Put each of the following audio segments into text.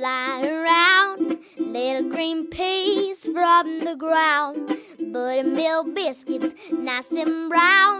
flying around. Little green peas from the ground. Buttermilk biscuits, nice and brown.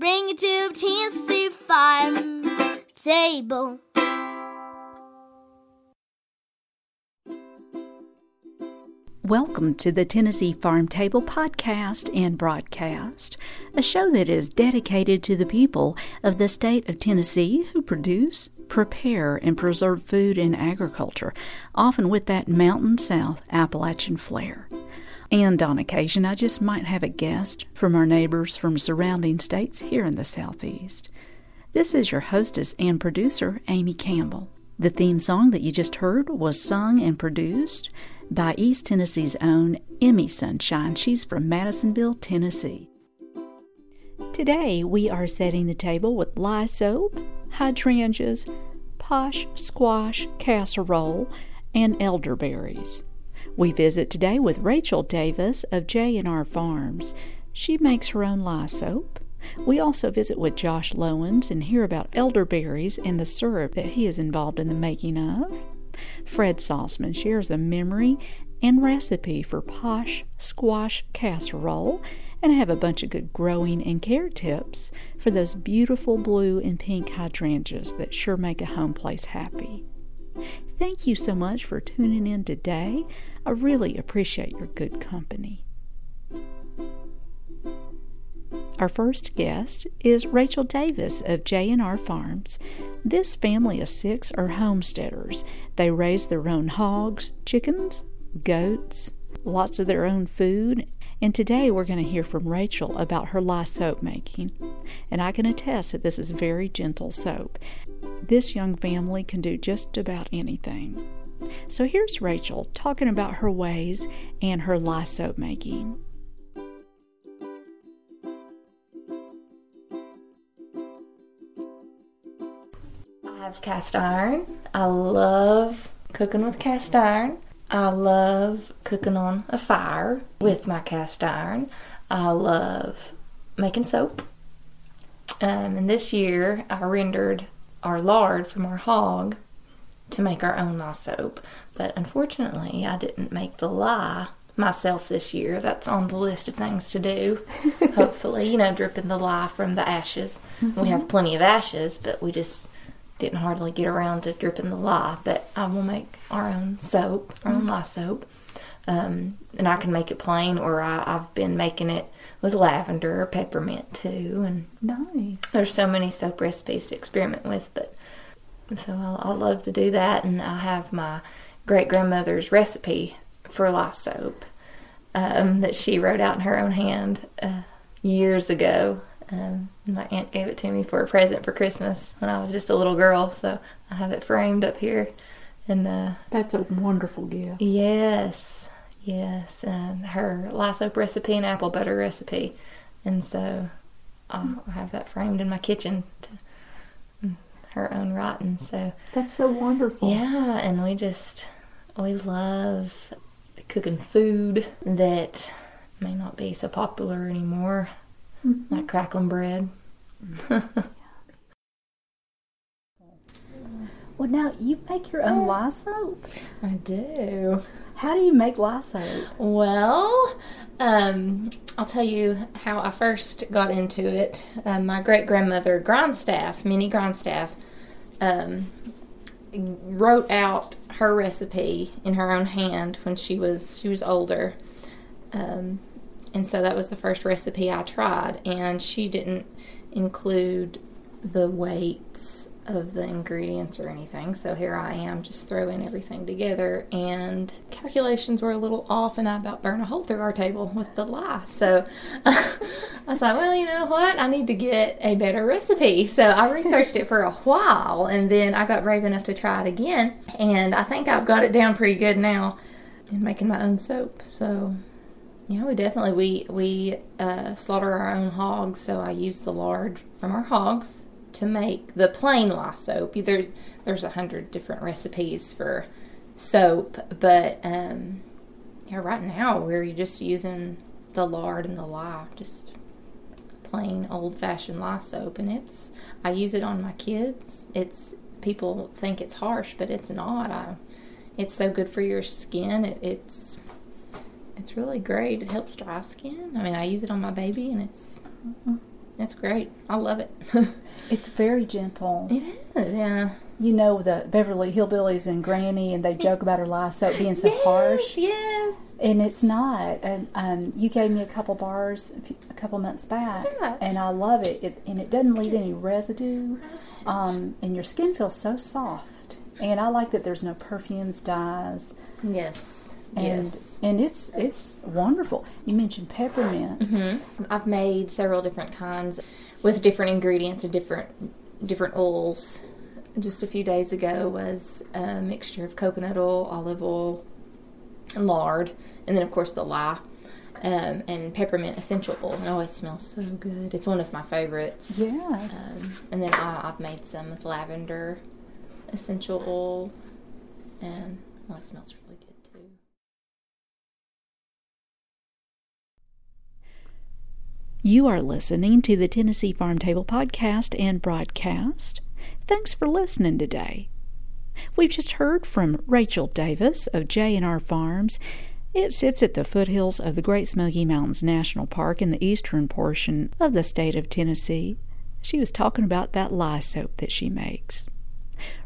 Bring it to Tennessee farm table. Welcome to the Tennessee Farm Table podcast and broadcast, a show that is dedicated to the people of the state of Tennessee who produce, prepare, and preserve food and agriculture, often with that Mountain South Appalachian flair. And on occasion, I just might have a guest from our neighbors from surrounding states here in the Southeast. This is your hostess and producer, Amy Campbell. The theme song that you just heard was sung and produced by East Tennessee's own Emmy Sunshine. She's from Madisonville, Tennessee. Today we are setting the table with lye soap, hydrangeas, posh squash casserole, and elderberries. We visit today with Rachel Davis of J&R Farms. She makes her own lye soap. We also visit with Josh Lowens and hear about elderberries and the syrup that he is involved in the making of. Fred Sauceman shares a memory and recipe for posh squash casserole, and I have a bunch of good growing and care tips for those beautiful blue and pink hydrangeas that sure make a home place happy. Thank you so much for tuning in today. I really appreciate your good company. Our first guest is Rachel Davis of J&R Farms. This family of six are homesteaders. They raise their own hogs, chickens, goats, lots of their own food, and today we're going to hear from Rachel about her lye soap making. And I can attest that this is very gentle soap. This young family can do just about anything. So here's Rachel talking about her ways and her lye soap making. I have cast iron. I love cooking with cast iron. I love cooking on a fire with my cast iron. I love making soap. Um, and this year I rendered our lard from our hog to make our own lye soap. But unfortunately, I didn't make the lye myself this year. That's on the list of things to do. Hopefully, you know, dripping the lye from the ashes. We have plenty of ashes, but we just didn't hardly get around to dripping the lye. But I will make our own soap, our own lye soap. Um, and I can make it plain, or I, I've been making it with lavender or peppermint too. And Nice. there's so many soap recipes to experiment with, but so I, I love to do that. And I have my great grandmother's recipe for lye soap um, that she wrote out in her own hand uh, years ago. Um, my aunt gave it to me for a present for Christmas when I was just a little girl, so I have it framed up here. And uh, That's a wonderful gift. Yes, yes. Um, her lye soap recipe and apple butter recipe, and so I'll have that framed in my kitchen. To, her own rotten. so That's so wonderful. yeah, and we just we love cooking food that may not be so popular anymore, mm-hmm. like crackling bread. Well, now you make your own lye soap. I do. How do you make soap? Well, um, I'll tell you how I first got into it. Uh, my great grandmother Grindstaff, Minnie Grindstaff, um, wrote out her recipe in her own hand when she was she was older, um, and so that was the first recipe I tried. And she didn't include the weights of the ingredients or anything. So here I am just throwing everything together, and calculations were a little off, and I about burned a hole through our table with the lye. So I was like, well, you know what? I need to get a better recipe. So I researched it for a while, and then I got brave enough to try it again, and I think I've got it down pretty good now in making my own soap. So yeah, we definitely we we uh, slaughter our own hogs, so I use the lard from our hogs to make the plain lye soap. There's there's a hundred different recipes for soap, but um, yeah, right now we're just using the lard and the lye, just plain old fashioned lye soap, and it's I use it on my kids. It's people think it's harsh, but it's not. I, it's so good for your skin. It, it's it's really great. It helps dry skin. I mean, I use it on my baby, and it's it's great. I love it. It's very gentle. it is, yeah. You know the Beverly Hillbillies and Granny, and they joke about her soap being so yes, harsh, Yes. and it's not. And um, you gave me a couple bars a, few, a couple months back, right. and I love it. it. And it doesn't leave any residue, um, and your skin feels so soft. And I like that there's no perfumes, dyes, Yes. And yes. and it's it's wonderful. You mentioned peppermint. hmm I've made several different kinds with different ingredients or different different oils. Just a few days ago was a mixture of coconut oil, olive oil, and lard, and then of course the lye. Um, and peppermint essential oil. It always smells so good. It's one of my favorites. Yes. Um, and then I, I've made some with lavender essential oil, and well, it smells really good too. You are listening to the Tennessee Farm Table podcast and broadcast. Thanks for listening today. We've just heard from Rachel Davis of J&R Farms. It sits at the foothills of the Great Smoky Mountains National Park in the eastern portion of the state of Tennessee. She was talking about that lye soap that she makes.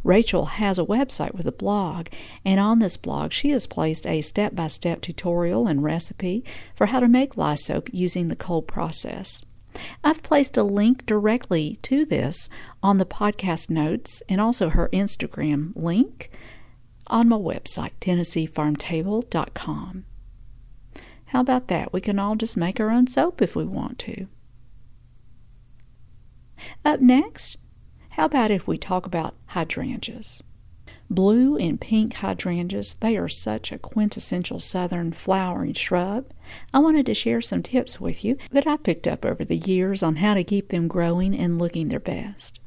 Rachel has a website with a blog, and on this blog she has placed a step by step tutorial and recipe for how to make lye soap using the cold process. I've placed a link directly to this on the podcast notes and also her Instagram link on my website, TennesseeFarmTable.com. How about that? We can all just make our own soap if we want to. Up next, how about if we talk about hydrangeas? Blue and pink hydrangeas, they are such a quintessential southern flowering shrub. I wanted to share some tips with you that I picked up over the years on how to keep them growing and looking their best.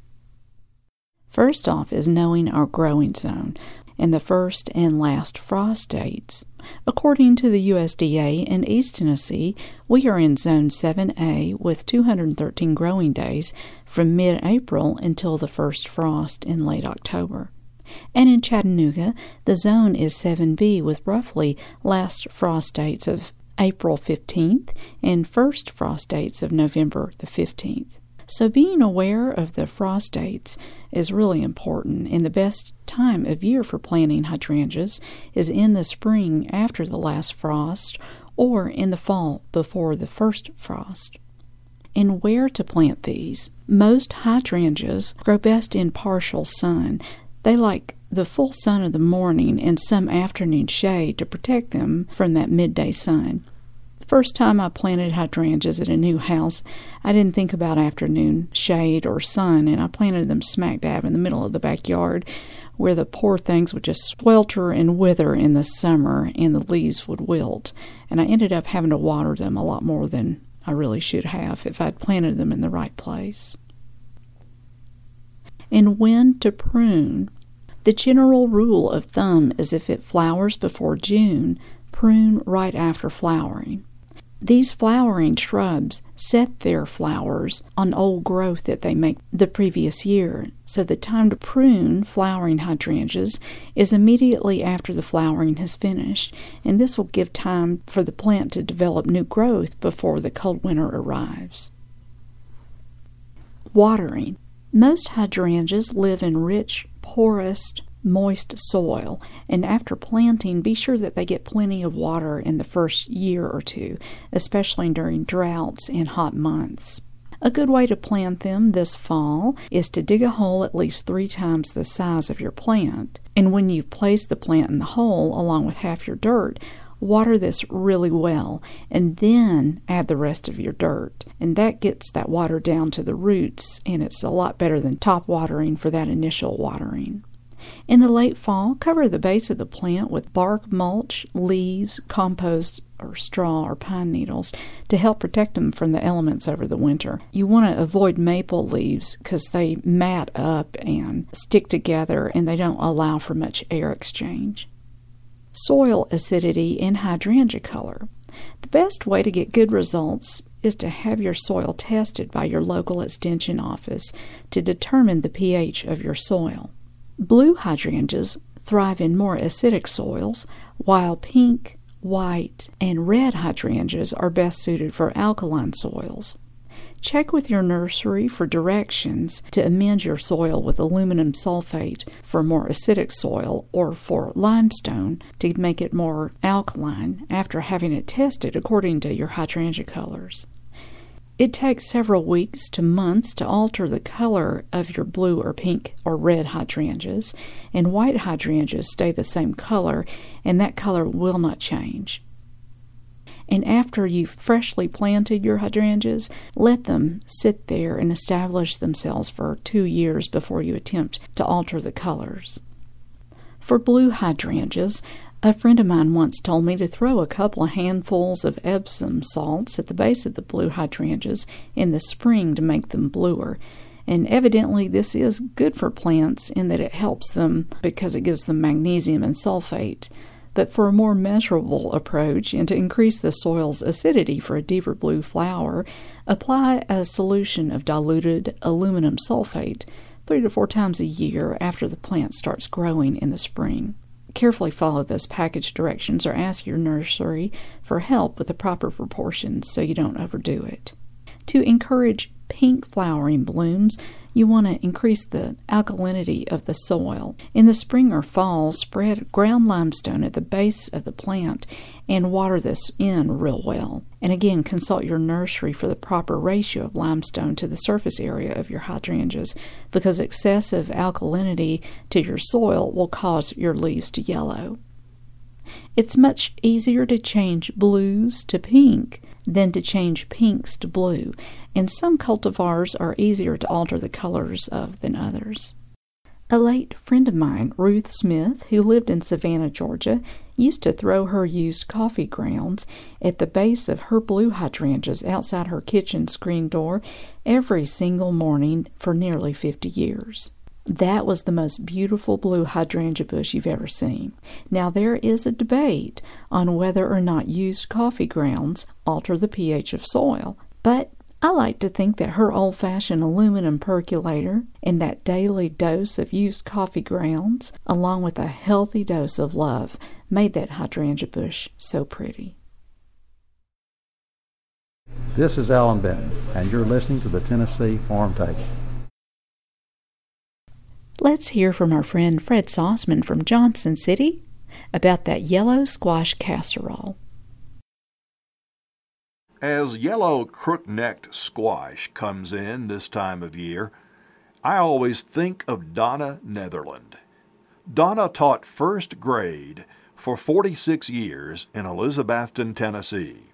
First off is knowing our growing zone and the first and last frost dates. According to the USDA in East Tennessee, we are in Zone 7A with 213 growing days from mid April until the first frost in late October. And in Chattanooga, the zone is 7B with roughly last frost dates of April 15th and first frost dates of November the 15th. So, being aware of the frost dates is really important, and the best time of year for planting hydrangeas is in the spring after the last frost or in the fall before the first frost. And where to plant these? Most hydrangeas grow best in partial sun. They like the full sun of the morning and some afternoon shade to protect them from that midday sun. First time I planted hydrangeas at a new house, I didn't think about afternoon shade or sun, and I planted them smack dab in the middle of the backyard where the poor things would just swelter and wither in the summer and the leaves would wilt. And I ended up having to water them a lot more than I really should have if I'd planted them in the right place. And when to prune. The general rule of thumb is if it flowers before June, prune right after flowering. These flowering shrubs set their flowers on old growth that they make the previous year, so the time to prune flowering hydrangeas is immediately after the flowering has finished, and this will give time for the plant to develop new growth before the cold winter arrives. Watering. Most hydrangeas live in rich, porous, moist soil, and after planting, be sure that they get plenty of water in the first year or two, especially during droughts and hot months. A good way to plant them this fall is to dig a hole at least three times the size of your plant. And when you've placed the plant in the hole along with half your dirt, water this really well and then add the rest of your dirt. And that gets that water down to the roots, and it's a lot better than top watering for that initial watering. In the late fall, cover the base of the plant with bark mulch, leaves, compost, or straw or pine needles to help protect them from the elements over the winter. You want to avoid maple leaves because they mat up and stick together and they don't allow for much air exchange. Soil acidity and hydrangea color. The best way to get good results is to have your soil tested by your local extension office to determine the pH of your soil. Blue hydrangeas thrive in more acidic soils, while pink, white, and red hydrangeas are best suited for alkaline soils. Check with your nursery for directions to amend your soil with aluminum sulfate for more acidic soil or for limestone to make it more alkaline after having it tested according to your hydrangea colors. It takes several weeks to months to alter the color of your blue or pink or red hydrangeas, and white hydrangeas stay the same color, and that color will not change. And after you've freshly planted your hydrangeas, let them sit there and establish themselves for two years before you attempt to alter the colors. For blue hydrangeas, a friend of mine once told me to throw a couple of handfuls of Epsom salts at the base of the blue hydrangeas in the spring to make them bluer. And evidently, this is good for plants in that it helps them because it gives them magnesium and sulfate. But for a more measurable approach and to increase the soil's acidity for a deeper blue flower, apply a solution of diluted aluminum sulfate three to four times a year after the plant starts growing in the spring. Carefully follow those package directions or ask your nursery for help with the proper proportions so you don't overdo it. To encourage pink flowering blooms, you want to increase the alkalinity of the soil. In the spring or fall, spread ground limestone at the base of the plant and water this in real well. And again, consult your nursery for the proper ratio of limestone to the surface area of your hydrangeas because excessive alkalinity to your soil will cause your leaves to yellow. It's much easier to change blues to pink than to change pinks to blue, and some cultivars are easier to alter the colors of than others. A late friend of mine, Ruth Smith, who lived in Savannah, Georgia, used to throw her used coffee grounds at the base of her blue hydrangeas outside her kitchen screen door every single morning for nearly 50 years. That was the most beautiful blue hydrangea bush you've ever seen. Now, there is a debate on whether or not used coffee grounds alter the pH of soil, but I like to think that her old fashioned aluminum percolator and that daily dose of used coffee grounds, along with a healthy dose of love, made that hydrangea bush so pretty. This is Allan Benton, and you're listening to the Tennessee Farm Table. Let's hear from our friend Fred Sauceman from Johnson City about that yellow squash casserole. As yellow crook necked squash comes in this time of year, I always think of Donna Netherland. Donna taught first grade for 46 years in Elizabethton, Tennessee.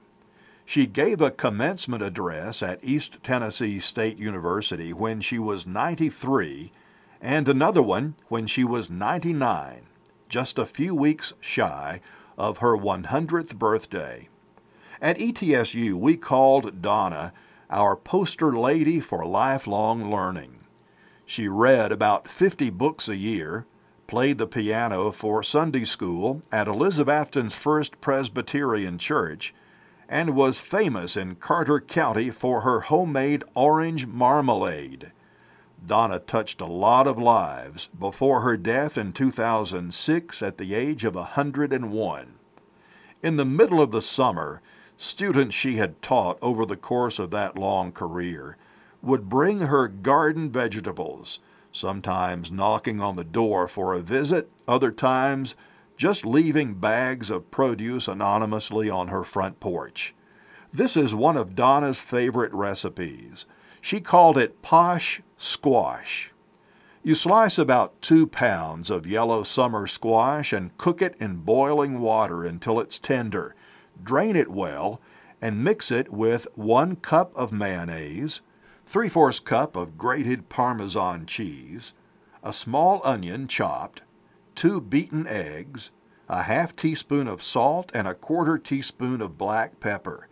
She gave a commencement address at East Tennessee State University when she was 93 and another one when she was 99, just a few weeks shy of her 100th birthday. At ETSU, we called Donna our poster lady for lifelong learning. She read about 50 books a year, played the piano for Sunday school at Elizabethton's First Presbyterian Church, and was famous in Carter County for her homemade orange marmalade. Donna touched a lot of lives before her death in 2006 at the age of 101. In the middle of the summer, students she had taught over the course of that long career would bring her garden vegetables, sometimes knocking on the door for a visit, other times just leaving bags of produce anonymously on her front porch. This is one of Donna's favorite recipes. She called it posh squash. You slice about two pounds of yellow summer squash and cook it in boiling water until it's tender. Drain it well and mix it with one cup of mayonnaise, three fourths cup of grated Parmesan cheese, a small onion chopped, two beaten eggs, a half teaspoon of salt, and a quarter teaspoon of black pepper.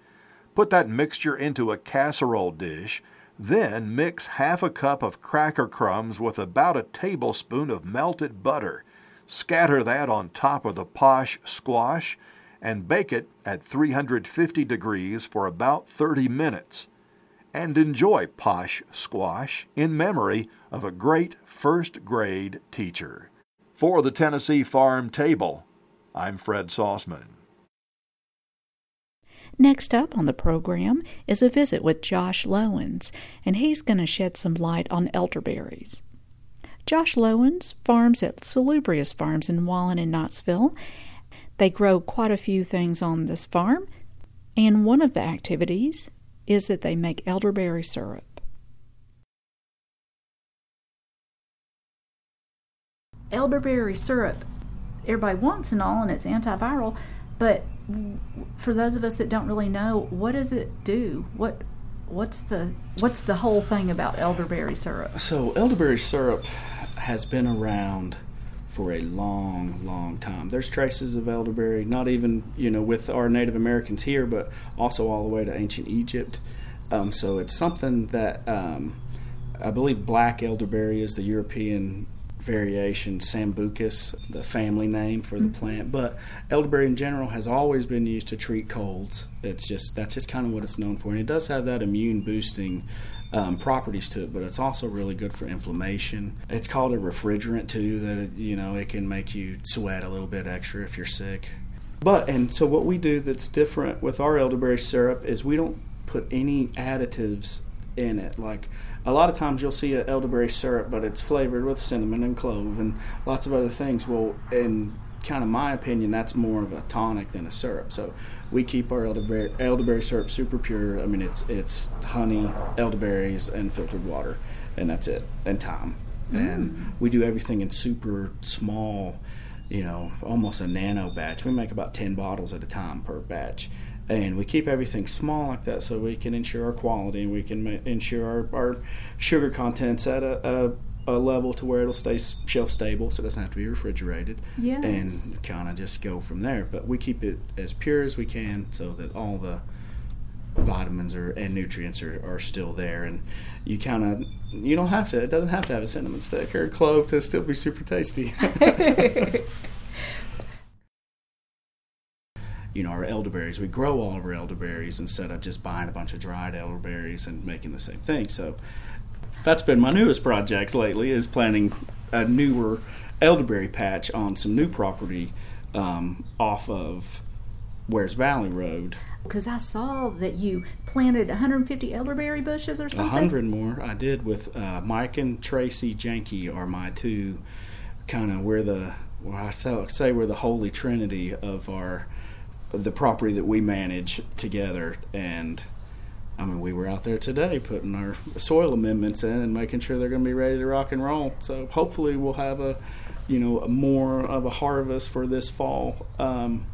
Put that mixture into a casserole dish, then mix half a cup of cracker crumbs with about a tablespoon of melted butter. Scatter that on top of the posh squash and bake it at 350 degrees for about 30 minutes. And enjoy posh squash in memory of a great first grade teacher. For the Tennessee Farm Table, I'm Fred Sauceman. Next up on the program is a visit with Josh Lowens, and he's going to shed some light on elderberries. Josh Lowens farms at Salubrious Farms in Walland and Knoxville. They grow quite a few things on this farm, and one of the activities is that they make elderberry syrup. Elderberry syrup, everybody wants and all, and it's antiviral, but for those of us that don't really know, what does it do? What what's the what's the whole thing about elderberry syrup? So elderberry syrup has been around for a long, long time. There's traces of elderberry, not even you know with our Native Americans here, but also all the way to ancient Egypt. Um, so it's something that um, I believe black elderberry is the European variation sambucus, the family name for the mm-hmm. plant. But elderberry in general has always been used to treat colds. It's just that's just kind of what it's known for, and it does have that immune boosting. Um, properties to it, but it's also really good for inflammation. It's called a refrigerant too. That it, you know it can make you sweat a little bit extra if you're sick. But and so what we do that's different with our elderberry syrup is we don't put any additives in it. Like a lot of times you'll see an elderberry syrup, but it's flavored with cinnamon and clove and lots of other things. Well, in kind of my opinion, that's more of a tonic than a syrup. So we keep our elderberry, elderberry syrup super pure. I mean, it's it's honey, elderberries, and filtered water, and that's it, and thyme. Mm. And we do everything in super small, you know, almost a nano batch. We make about ten bottles at a time per batch and we keep everything small like that so we can ensure our quality and we can ensure our, our sugar contents at a, a, a, level to where it'll stay shelf stable so it doesn't have to be refrigerated. Yes. and kind of just go from there. But we keep it as pure as we can so that all the vitamins are, and nutrients are, are still there. And you kind of you don't have to it doesn't have to have a cinnamon stick or a clove to still be super tasty you know our elderberries. We grow all of our elderberries instead of just buying a bunch of dried elderberries and making the same thing. So that's been my newest project lately is planting a newer elderberry patch on some new property um, off of Wears Valley Road. Because I saw that you planted 150 elderberry bushes or something. 100 more. I did with uh, Mike and Tracy Janke are my two kind of where the well, I say we're the holy trinity of our the property that we manage together. And I mean, we were out there today putting our soil amendments in and making sure they're going to be ready to rock and roll. So hopefully, we'll have a you know more of a harvest for this fall um,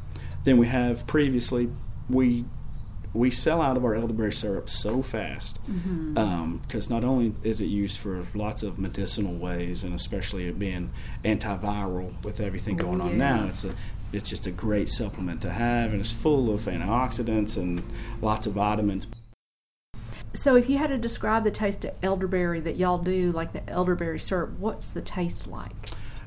than we have previously. We we sell out of our elderberry syrup so fast because mm-hmm. um, not only is it used for lots of medicinal ways and especially it being antiviral with everything going on now it's a it's just a great supplement to have, and it's full of antioxidants and lots of vitamins. So, if you had to describe the taste of elderberry that y'all do, like the elderberry syrup, what's the taste like?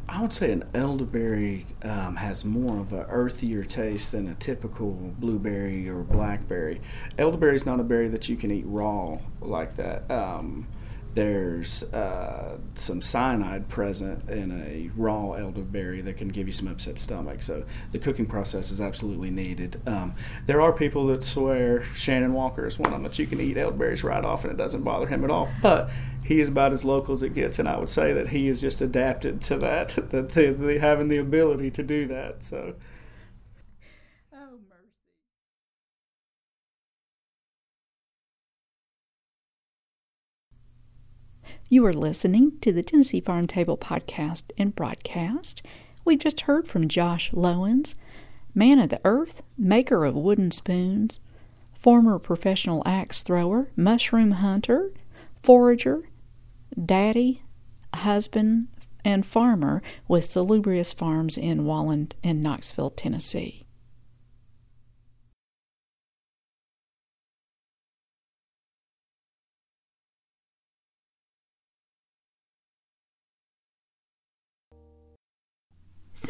I would say an elderberry um, has more of an earthier taste than a typical blueberry or blackberry. Elderberry is not a berry that you can eat raw like that. Um, there's uh, some cyanide present in a raw elderberry that can give you some upset stomach. So the cooking process is absolutely needed. Um, there are people that swear Shannon Walker is one of them that you can eat elderberries right off and it doesn't bother him at all. But he is about as local as it gets, and I would say that he is just adapted to that, that the, the, having the ability to do that. So. You are listening to the Tennessee Farm Table podcast and broadcast. We've just heard from Josh Lowens, man of the earth, maker of wooden spoons, former professional axe thrower, mushroom hunter, forager, daddy, husband, and farmer with Salubrious Farms in Walland and Knoxville, Tennessee.